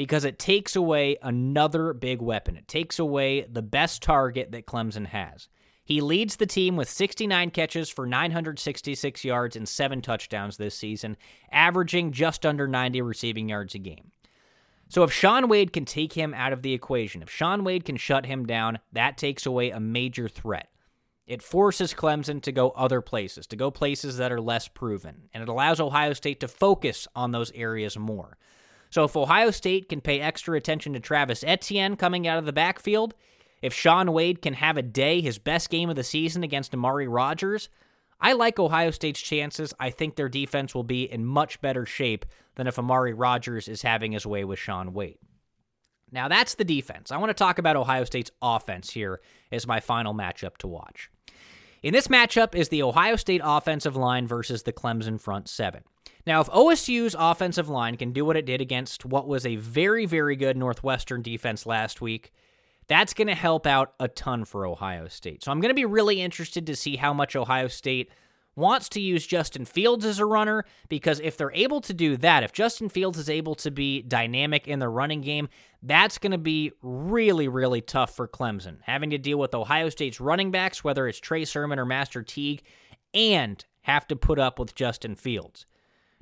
because it takes away another big weapon. It takes away the best target that Clemson has. He leads the team with 69 catches for 966 yards and seven touchdowns this season, averaging just under 90 receiving yards a game. So if Shaun Wade can take him out of the equation, if Shaun Wade can shut him down, that takes away a major threat. It forces Clemson to go other places, to go places that are less proven, and it allows Ohio State to focus on those areas more. So if Ohio State can pay extra attention to Travis Etienne coming out of the backfield, if Shaun Wade can have a day, his best game of the season against Amari Rodgers, I like Ohio State's chances. I think their defense will be in much better shape than if Amari Rodgers is having his way with Shaun Wade. Now, that's the defense. I want to talk about Ohio State's offense here as my final matchup to watch. In this matchup is the Ohio State offensive line versus the Clemson front seven. Now, if OSU's offensive line can do what it did against what was a very, very good Northwestern defense last week, that's going to help out a ton for Ohio State. So I'm going to be really interested to see how much Ohio State wants to use Justin Fields as a runner because if they're able to do that, if Justin Fields is able to be dynamic in the running game, that's going to be really, really tough for Clemson. Having to deal with Ohio State's running backs, whether it's Trey Sermon or Master Teague, and have to put up with Justin Fields.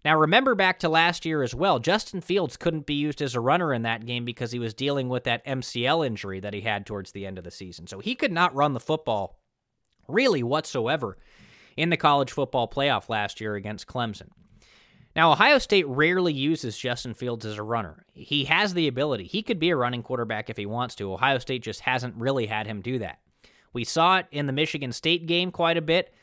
Now, remember back to last year as well, Justin Fields couldn't be used as a runner in that game because he was dealing with that MCL injury that he had towards the end of the season. So he could not run the football really whatsoever in the college football playoff last year against Clemson. Now, Ohio State rarely uses Justin Fields as a runner. He has the ability. He could be a running quarterback if he wants to. Ohio State just hasn't really had him do that. We saw it in the Michigan State game quite a bit.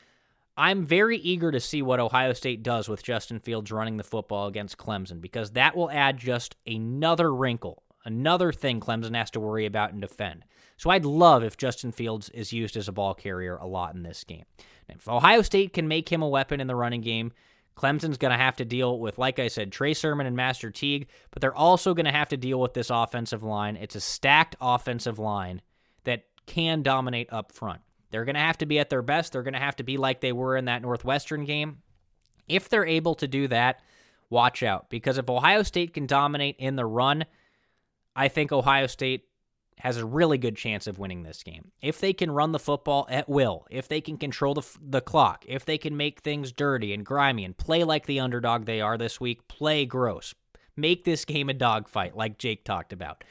I'm very eager to see what Ohio State does with Justin Fields running the football against Clemson because that will add just another wrinkle, another thing Clemson has to worry about and defend. So I'd love if Justin Fields is used as a ball carrier a lot in this game. if Ohio State can make him a weapon in the running game, Clemson's going to have to deal with, like I said, Trey Sermon and Master Teague, but they're also going to have to deal with this offensive line. It's a stacked offensive line that can dominate up front. They're going to have to be at their best. They're going to have to be like they were in that Northwestern game. If they're able to do that, watch out. Because if Ohio State can dominate in the run, I think Ohio State has a really good chance of winning this game. If they can run the football at will, if they can control the, the clock, if they can make things dirty and grimy and play like the underdog they are this week, play gross. Make this game a dogfight, like Jake talked about.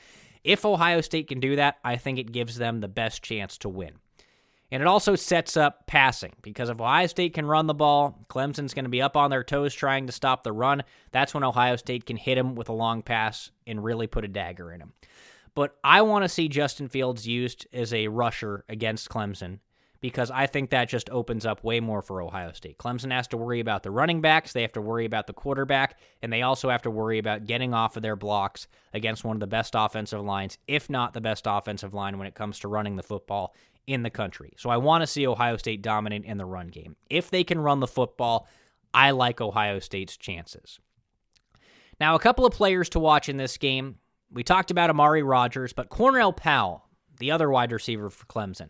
If Ohio State can do that, I think it gives them the best chance to win. And it also sets up passing because if Ohio State can run the ball, Clemson's going to be up on their toes trying to stop the run. That's when Ohio State can hit him with a long pass and really put a dagger in him. But I want to see Justin Fields used as a rusher against Clemson because I think that just opens up way more for Ohio State. Clemson has to worry about the running backs, they have to worry about the quarterback, and they also have to worry about getting off of their blocks against one of the best offensive lines, if not the best offensive line when it comes to running the football in the country. So I want to see Ohio State dominate in the run game. If they can run the football, I like Ohio State's chances. Now, a couple of players to watch in this game. We talked about Amari Rodgers, but Cornell Powell, the other wide receiver for Clemson,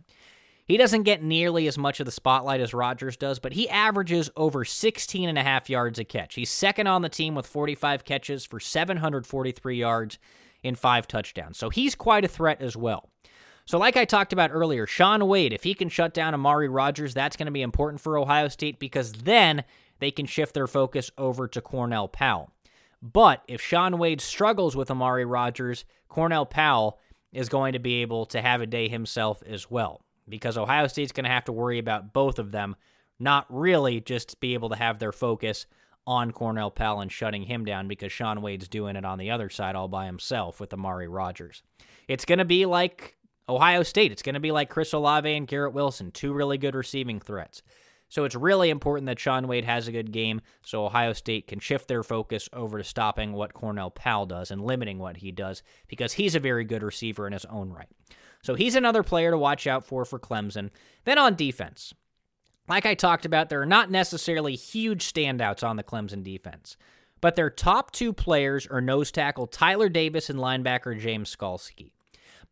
he doesn't get nearly as much of the spotlight as Rodgers does, but he averages over 16 and a half yards a catch. He's second on the team with 45 catches for 743 yards in five touchdowns. So he's quite a threat as well. So, like I talked about earlier, Shaun Wade, if he can shut down Amari Rodgers, that's going to be important for Ohio State because then they can shift their focus over to Cornell Powell. But if Shaun Wade struggles with Amari Rodgers, Cornell Powell is going to be able to have a day himself as well because Ohio State's going to have to worry about both of them, not really just be able to have their focus on Cornell Powell and shutting him down because Shaun Wade's doing it on the other side all by himself with Amari Rodgers. It's going to be like Ohio State, it's going to be like Chris Olave and Garrett Wilson, two really good receiving threats. So it's really important that Shaun Wade has a good game so Ohio State can shift their focus over to stopping what Cornell Powell does and limiting what he does because he's a very good receiver in his own right. So he's another player to watch out for for Clemson. Then on defense, like I talked about, there are not necessarily huge standouts on the Clemson defense. but their top two players are nose tackle Tyler Davis and linebacker James Skalski.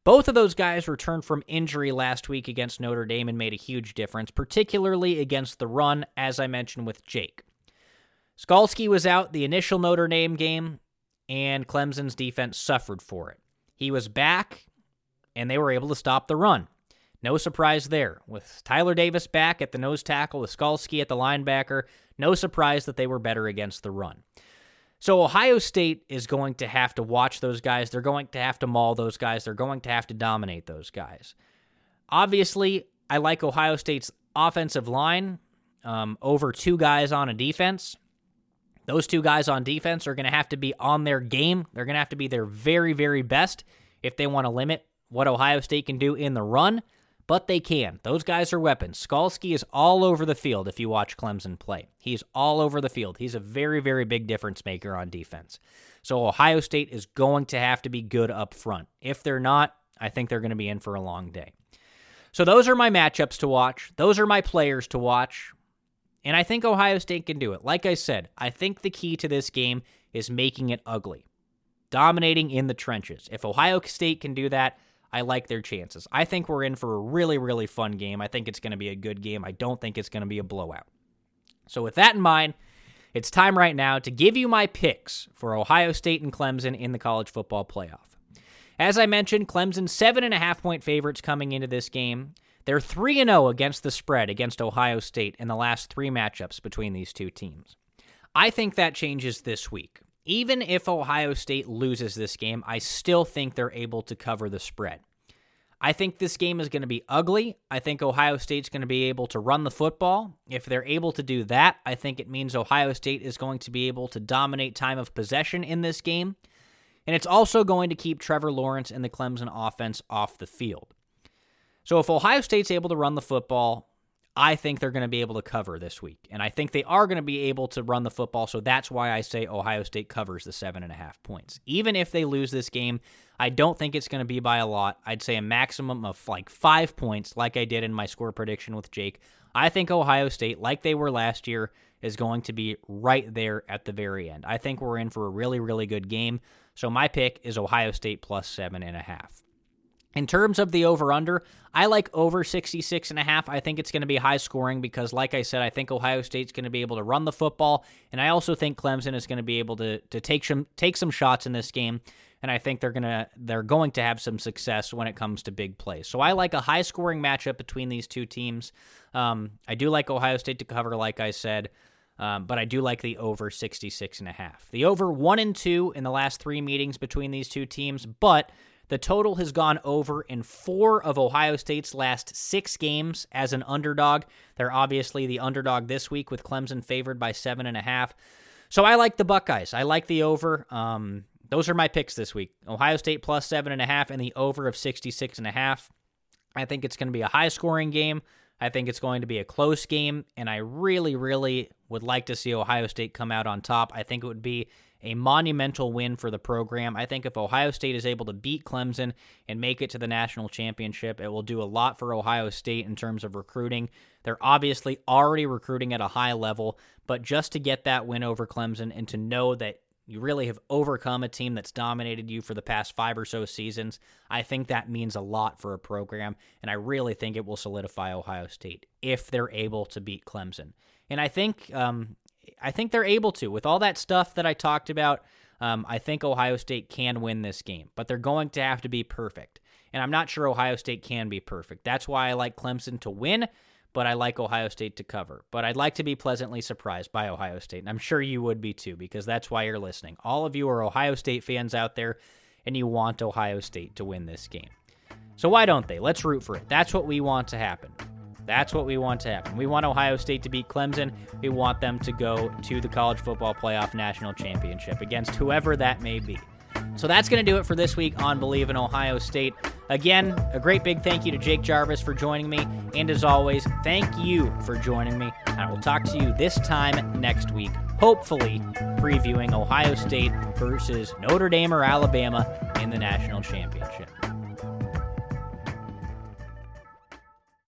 Both of those guys returned from injury last week against Notre Dame and made a huge difference, particularly against the run, as I mentioned with Jake. Skalski was out the initial Notre Dame game, and Clemson's defense suffered for it. He was back, and they were able to stop the run. No surprise there. With Tyler Davis back at the nose tackle, with Skalski at the linebacker, no surprise that they were better against the run. So Ohio State is going to have to watch those guys. They're going to have to maul those guys. They're going to have to dominate those guys. Obviously, I like Ohio State's offensive line um, over two guys on a defense. Those two guys on defense are going to have to be on their game. They're going to have to be their very, very best if they want to limit what Ohio State can do in the run but they can. Those guys are weapons. Skalski is all over the field if you watch Clemson play. He's all over the field. He's a very, very big difference maker on defense. So Ohio State is going to have to be good up front. If they're not, I think they're going to be in for a long day. So those are my matchups to watch. Those are my players to watch. And I think Ohio State can do it. Like I said, I think the key to this game is making it ugly, dominating in the trenches. If Ohio State can do that, I like their chances. I think we're in for a really, really fun game. I think it's going to be a good game. I don't think it's going to be a blowout. So, with that in mind, it's time right now to give you my picks for Ohio State and Clemson in the college football playoff. As I mentioned, Clemson seven and a half point favorites coming into this game. They're 3 0 against the spread against Ohio State in the last three matchups between these two teams. I think that changes this week. Even if Ohio State loses this game, I still think they're able to cover the spread. I think this game is going to be ugly. I think Ohio State's going to be able to run the football. If they're able to do that, I think it means Ohio State is going to be able to dominate time of possession in this game. And it's also going to keep Trevor Lawrence and the Clemson offense off the field. So if Ohio State's able to run the football, I think they're going to be able to cover this week. And I think they are going to be able to run the football. So that's why I say Ohio State covers the seven and a half points. Even if they lose this game, I don't think it's going to be by a lot. I'd say a maximum of like five points, like I did in my score prediction with Jake. I think Ohio State, like they were last year, is going to be right there at the very end. I think we're in for a really, really good game. So my pick is Ohio State plus seven and a half. In terms of the over under, I like over 66 and a half. I think it's going to be high scoring because like I said, I think Ohio State's going to be able to run the football and I also think Clemson is going to be able to to take some take some shots in this game and I think they're going to they're going to have some success when it comes to big plays. So I like a high scoring matchup between these two teams. Um, I do like Ohio State to cover like I said. Um, but I do like the over 66 and a half. The over 1 and 2 in the last 3 meetings between these two teams, but the total has gone over in four of Ohio State's last six games as an underdog. They're obviously the underdog this week with Clemson favored by seven and a half. So I like the Buckeyes. I like the over. Um, those are my picks this week. Ohio State plus seven and a half and the over of 66 and a half. I think it's going to be a high scoring game. I think it's going to be a close game, and I really, really would like to see Ohio State come out on top. I think it would be a monumental win for the program. I think if Ohio State is able to beat Clemson and make it to the national championship, it will do a lot for Ohio State in terms of recruiting. They're obviously already recruiting at a high level, but just to get that win over Clemson and to know that you really have overcome a team that's dominated you for the past five or so seasons. I think that means a lot for a program, and I really think it will solidify Ohio State if they're able to beat Clemson. And I think um, I think they're able to. With all that stuff that I talked about, um, I think Ohio State can win this game, but they're going to have to be perfect. And I'm not sure Ohio State can be perfect. That's why I like Clemson to win, but I like Ohio State to cover. But I'd like to be pleasantly surprised by Ohio State. And I'm sure you would be too, because that's why you're listening. All of you are Ohio State fans out there, and you want Ohio State to win this game. So why don't they? Let's root for it. That's what we want to happen. That's what we want to happen. We want Ohio State to beat Clemson. We want them to go to the college football playoff national championship against whoever that may be. So that's going to do it for this week on Believe in Ohio State. Again, a great big thank you to Jake Jarvis for joining me. And as always, thank you for joining me. I will talk to you this time next week, hopefully previewing Ohio State versus Notre Dame or Alabama in the national championship.